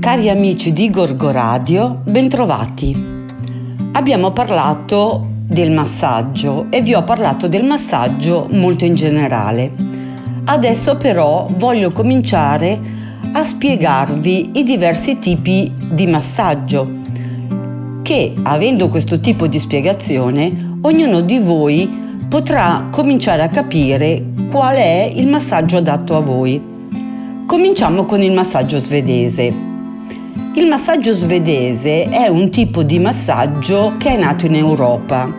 Cari amici di Gorgo Radio, bentrovati. Abbiamo parlato del massaggio e vi ho parlato del massaggio molto in generale. Adesso però voglio cominciare a spiegarvi i diversi tipi di massaggio che avendo questo tipo di spiegazione ognuno di voi potrà cominciare a capire qual è il massaggio adatto a voi. Cominciamo con il massaggio svedese. Il massaggio svedese è un tipo di massaggio che è nato in Europa.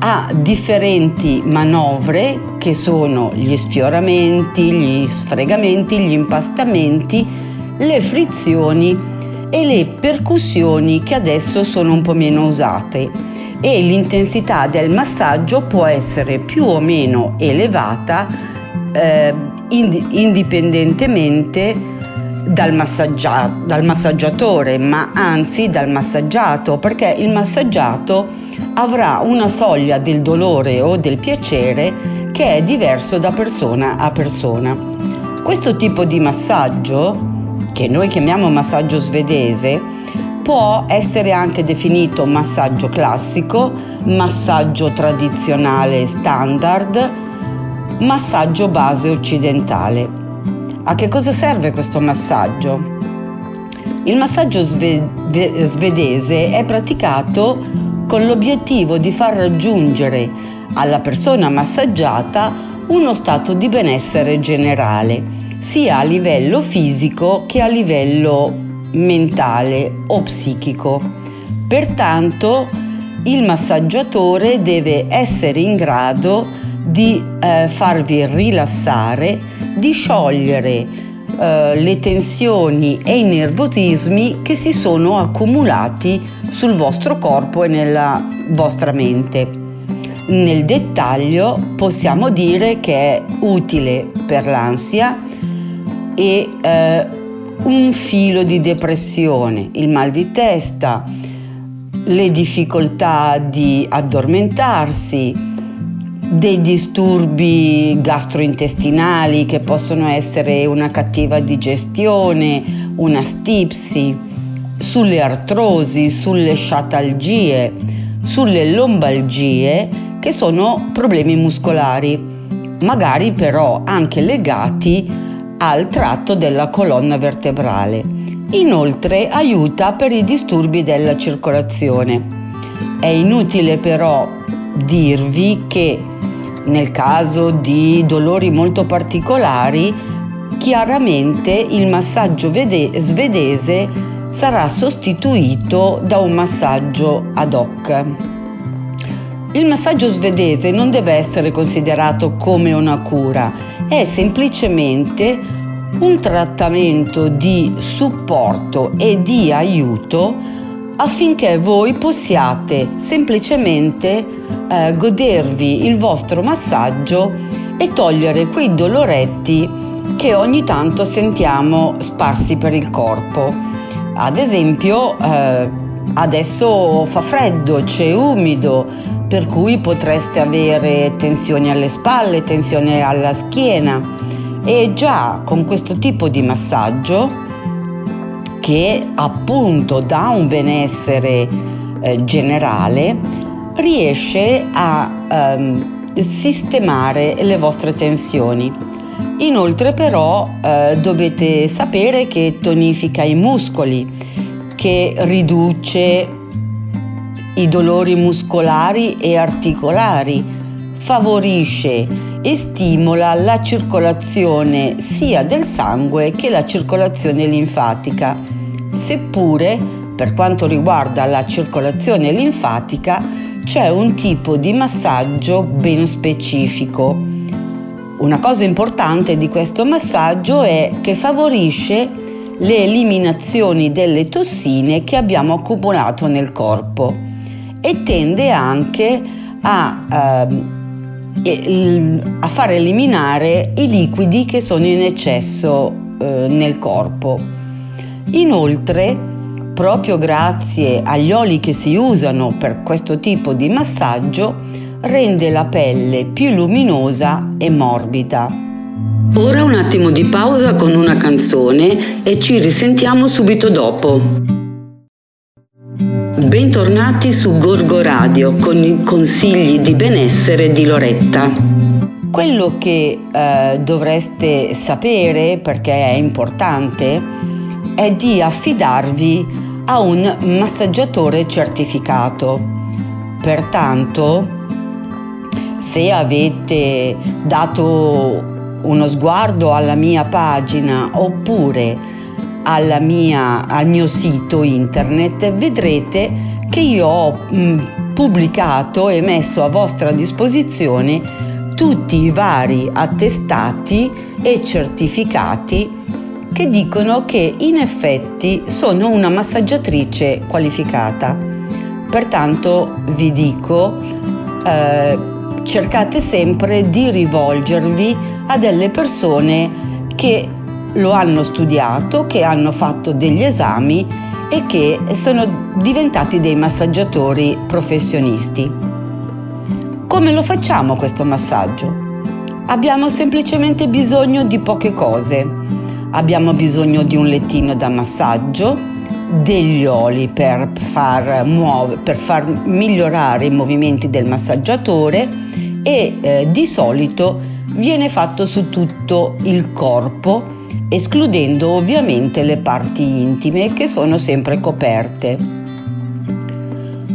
Ha differenti manovre che sono gli sfioramenti, gli sfregamenti, gli impastamenti, le frizioni e le percussioni che adesso sono un po' meno usate e l'intensità del massaggio può essere più o meno elevata eh, indipendentemente dal, massaggia- dal massaggiatore, ma anzi dal massaggiato, perché il massaggiato avrà una soglia del dolore o del piacere che è diverso da persona a persona. Questo tipo di massaggio, che noi chiamiamo massaggio svedese, può essere anche definito massaggio classico, massaggio tradizionale standard, massaggio base occidentale. A che cosa serve questo massaggio? Il massaggio svedese è praticato con l'obiettivo di far raggiungere alla persona massaggiata uno stato di benessere generale, sia a livello fisico che a livello mentale o psichico. Pertanto il massaggiatore deve essere in grado di eh, farvi rilassare, di sciogliere eh, le tensioni e i nervosismi che si sono accumulati sul vostro corpo e nella vostra mente. Nel dettaglio possiamo dire che è utile per l'ansia e eh, un filo di depressione, il mal di testa, le difficoltà di addormentarsi, dei disturbi gastrointestinali che possono essere una cattiva digestione, una stipsi, sulle artrosi, sulle sciatalgie, sulle lombalgie che sono problemi muscolari, magari però anche legati al tratto della colonna vertebrale. Inoltre aiuta per i disturbi della circolazione. È inutile però dirvi che nel caso di dolori molto particolari, chiaramente il massaggio vede- svedese sarà sostituito da un massaggio ad hoc. Il massaggio svedese non deve essere considerato come una cura, è semplicemente un trattamento di supporto e di aiuto affinché voi possiate semplicemente eh, godervi il vostro massaggio e togliere quei doloretti che ogni tanto sentiamo sparsi per il corpo. Ad esempio, eh, adesso fa freddo, c'è umido, per cui potreste avere tensioni alle spalle, tensione alla schiena e già con questo tipo di massaggio che appunto dà un benessere eh, generale riesce a ehm, sistemare le vostre tensioni. Inoltre però eh, dovete sapere che tonifica i muscoli, che riduce i dolori muscolari e articolari, favorisce e stimola la circolazione sia del sangue che la circolazione linfatica, seppure per quanto riguarda la circolazione linfatica c'è un tipo di massaggio ben specifico. Una cosa importante di questo massaggio è che favorisce le eliminazioni delle tossine che abbiamo accumulato nel corpo e tende anche a eh, a far eliminare i liquidi che sono in eccesso eh, nel corpo. Inoltre, proprio grazie agli oli che si usano per questo tipo di massaggio, rende la pelle più luminosa e morbida. Ora un attimo di pausa con una canzone e ci risentiamo subito dopo. Bentornati su Gorgo Radio con i consigli di benessere di Loretta. Quello che eh, dovreste sapere, perché è importante, è di affidarvi a un massaggiatore certificato. Pertanto, se avete dato uno sguardo alla mia pagina oppure mia, al mio sito internet, vedrete che io ho mh, pubblicato e messo a vostra disposizione tutti i vari attestati e certificati che dicono che in effetti sono una massaggiatrice qualificata. Pertanto vi dico, eh, cercate sempre di rivolgervi a delle persone che lo hanno studiato, che hanno fatto degli esami e che sono diventati dei massaggiatori professionisti. Come lo facciamo questo massaggio? Abbiamo semplicemente bisogno di poche cose. Abbiamo bisogno di un lettino da massaggio, degli oli per far, muove, per far migliorare i movimenti del massaggiatore e eh, di solito viene fatto su tutto il corpo, escludendo ovviamente le parti intime che sono sempre coperte.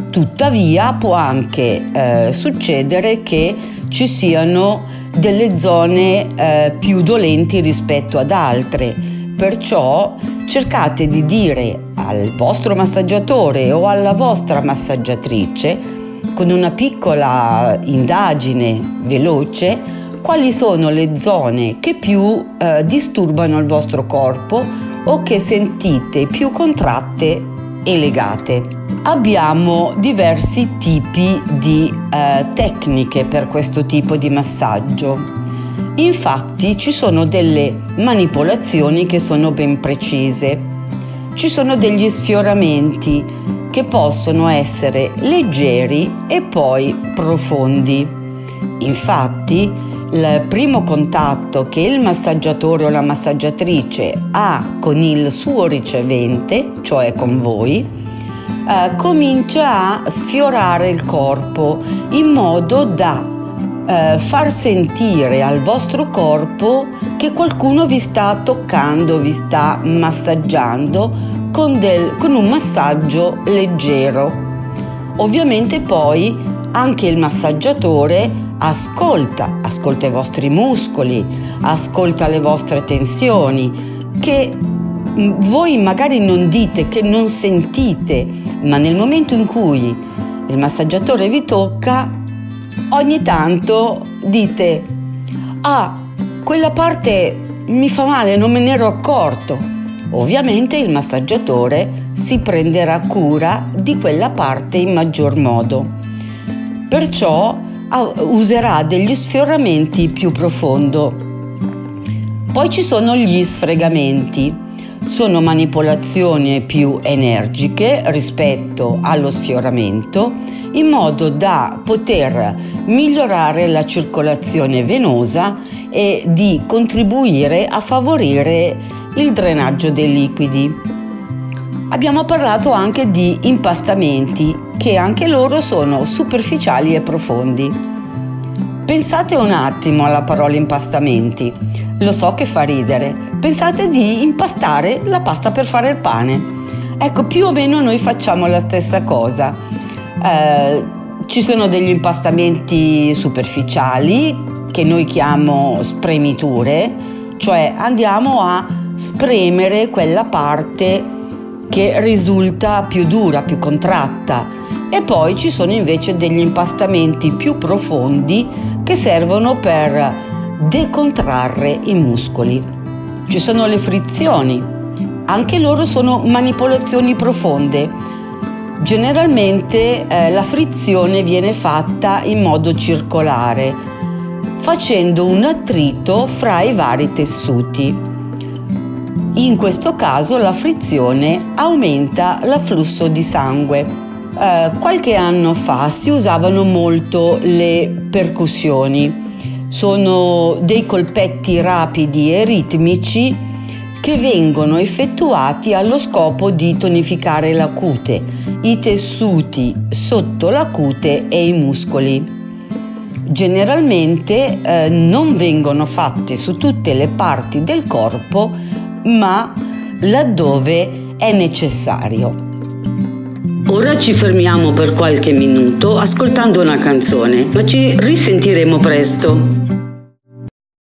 Tuttavia può anche eh, succedere che ci siano delle zone eh, più dolenti rispetto ad altre, perciò cercate di dire al vostro massaggiatore o alla vostra massaggiatrice con una piccola indagine veloce quali sono le zone che più eh, disturbano il vostro corpo o che sentite più contratte e legate. Abbiamo diversi tipi di eh, tecniche per questo tipo di massaggio. Infatti ci sono delle manipolazioni che sono ben precise. Ci sono degli sfioramenti che possono essere leggeri e poi profondi. Infatti, il primo contatto che il massaggiatore o la massaggiatrice ha con il suo ricevente, cioè con voi, eh, comincia a sfiorare il corpo in modo da eh, far sentire al vostro corpo che qualcuno vi sta toccando, vi sta massaggiando con, del, con un massaggio leggero. Ovviamente poi anche il massaggiatore ascolta, ascolta i vostri muscoli, ascolta le vostre tensioni che voi magari non dite che non sentite, ma nel momento in cui il massaggiatore vi tocca, ogni tanto dite, ah, quella parte mi fa male, non me ne ero accorto. Ovviamente il massaggiatore si prenderà cura di quella parte in maggior modo. Perciò userà degli sfioramenti più profondo. Poi ci sono gli sfregamenti sono manipolazioni più energiche rispetto allo sfioramento in modo da poter migliorare la circolazione venosa e di contribuire a favorire il drenaggio dei liquidi. Abbiamo parlato anche di impastamenti che anche loro sono superficiali e profondi. Pensate un attimo alla parola impastamenti. Lo so che fa ridere. Pensate di impastare la pasta per fare il pane. Ecco, più o meno noi facciamo la stessa cosa. Eh, ci sono degli impastamenti superficiali che noi chiamiamo spremiture, cioè andiamo a spremere quella parte che risulta più dura, più contratta. E poi ci sono invece degli impastamenti più profondi che servono per decontrarre i muscoli. Ci sono le frizioni, anche loro sono manipolazioni profonde. Generalmente eh, la frizione viene fatta in modo circolare, facendo un attrito fra i vari tessuti. In questo caso la frizione aumenta l'afflusso di sangue. Eh, qualche anno fa si usavano molto le percussioni sono dei colpetti rapidi e ritmici che vengono effettuati allo scopo di tonificare la cute, i tessuti sotto la cute e i muscoli. Generalmente eh, non vengono fatti su tutte le parti del corpo, ma laddove è necessario. Ora ci fermiamo per qualche minuto ascoltando una canzone, ma ci risentiremo presto.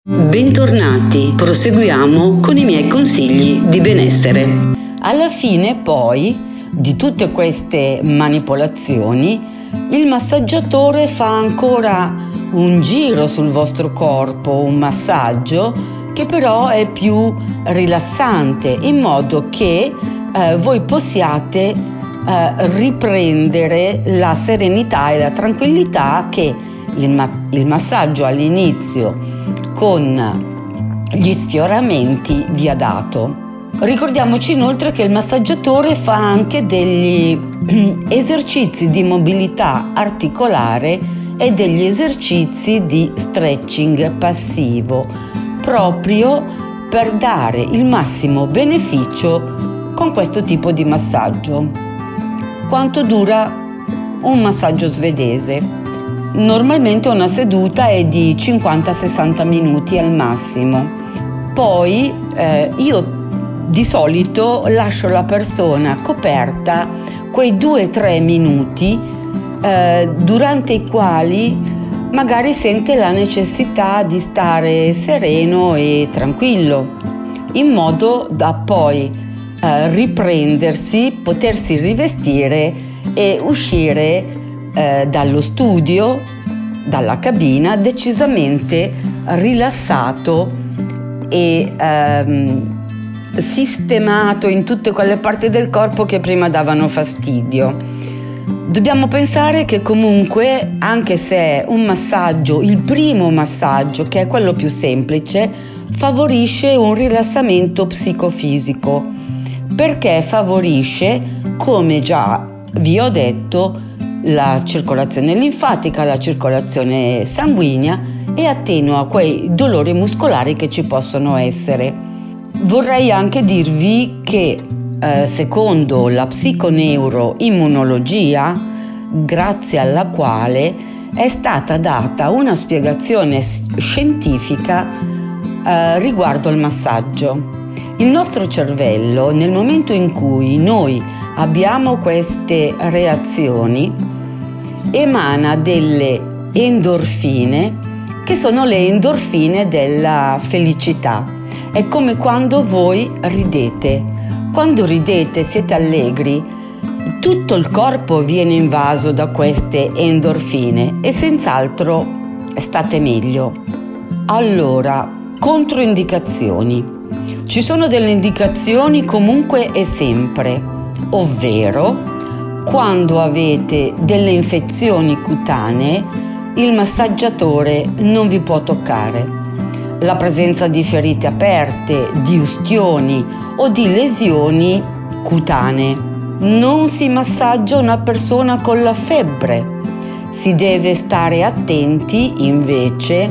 Bentornati, proseguiamo con i miei consigli di benessere. Alla fine poi di tutte queste manipolazioni, il massaggiatore fa ancora un giro sul vostro corpo, un massaggio che però è più rilassante in modo che eh, voi possiate eh, riprendere la serenità e la tranquillità che il, ma- il massaggio all'inizio con gli sfioramenti vi ha dato. Ricordiamoci inoltre che il massaggiatore fa anche degli esercizi di mobilità articolare e degli esercizi di stretching passivo proprio per dare il massimo beneficio con questo tipo di massaggio quanto dura un massaggio svedese. Normalmente una seduta è di 50-60 minuti al massimo. Poi eh, io di solito lascio la persona coperta quei 2-3 minuti eh, durante i quali magari sente la necessità di stare sereno e tranquillo, in modo da poi eh, riprendersi, potersi rivestire e uscire eh, dallo studio, dalla cabina decisamente rilassato e ehm, sistemato in tutte quelle parti del corpo che prima davano fastidio. Dobbiamo pensare che comunque, anche se un massaggio, il primo massaggio, che è quello più semplice, favorisce un rilassamento psicofisico perché favorisce, come già vi ho detto, la circolazione linfatica, la circolazione sanguigna e attenua quei dolori muscolari che ci possono essere. Vorrei anche dirvi che eh, secondo la psiconeuroimmunologia, grazie alla quale è stata data una spiegazione scientifica eh, riguardo il massaggio. Il nostro cervello, nel momento in cui noi abbiamo queste reazioni, emana delle endorfine che sono le endorfine della felicità. È come quando voi ridete. Quando ridete, siete allegri, tutto il corpo viene invaso da queste endorfine e senz'altro state meglio. Allora, controindicazioni. Ci sono delle indicazioni comunque e sempre, ovvero quando avete delle infezioni cutanee il massaggiatore non vi può toccare. La presenza di ferite aperte, di ustioni o di lesioni cutanee. Non si massaggia una persona con la febbre. Si deve stare attenti invece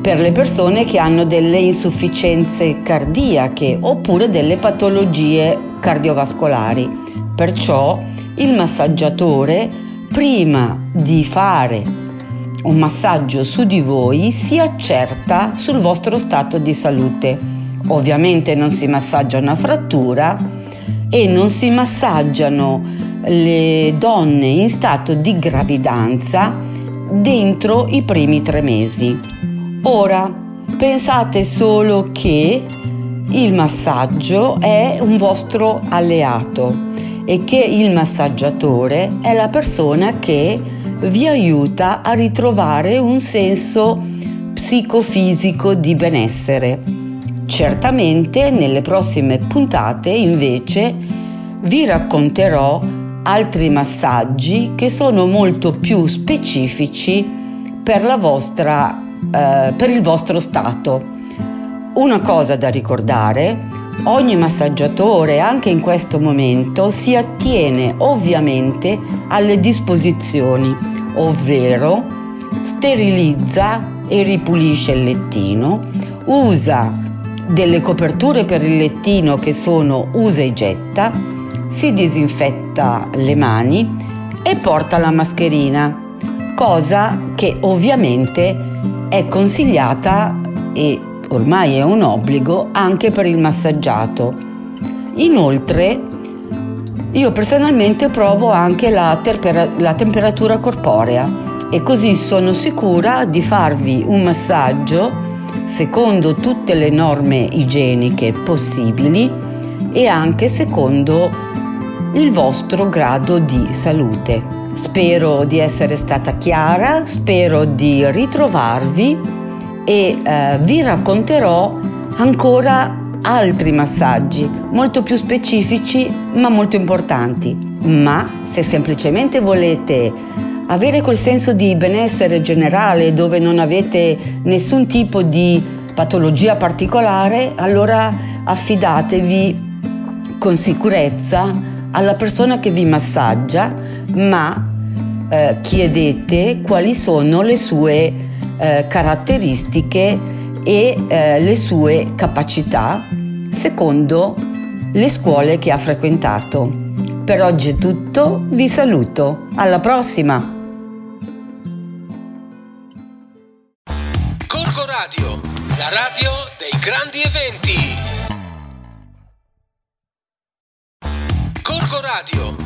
per le persone che hanno delle insufficienze cardiache oppure delle patologie cardiovascolari. Perciò il massaggiatore, prima di fare un massaggio su di voi, si accerta sul vostro stato di salute. Ovviamente non si massaggia una frattura e non si massaggiano le donne in stato di gravidanza dentro i primi tre mesi. Ora, pensate solo che il massaggio è un vostro alleato e che il massaggiatore è la persona che vi aiuta a ritrovare un senso psicofisico di benessere. Certamente nelle prossime puntate invece vi racconterò altri massaggi che sono molto più specifici per vostra eh, per il vostro stato. Una cosa da ricordare, ogni massaggiatore anche in questo momento si attiene ovviamente alle disposizioni, ovvero sterilizza e ripulisce il lettino, usa delle coperture per il lettino che sono usa e getta, si disinfetta le mani e porta la mascherina, cosa che ovviamente è consigliata e ormai è un obbligo anche per il massaggiato. Inoltre io personalmente provo anche la, terpera- la temperatura corporea e così sono sicura di farvi un massaggio secondo tutte le norme igieniche possibili e anche secondo il vostro grado di salute. Spero di essere stata chiara, spero di ritrovarvi e eh, vi racconterò ancora altri massaggi molto più specifici ma molto importanti. Ma se semplicemente volete avere quel senso di benessere generale dove non avete nessun tipo di patologia particolare, allora affidatevi con sicurezza alla persona che vi massaggia, ma eh, chiedete quali sono le sue eh, caratteristiche e eh, le sue capacità secondo le scuole che ha frequentato. Per oggi è tutto, vi saluto, alla prossima! Corco Radio, la radio dei grandi eventi. Corco Radio,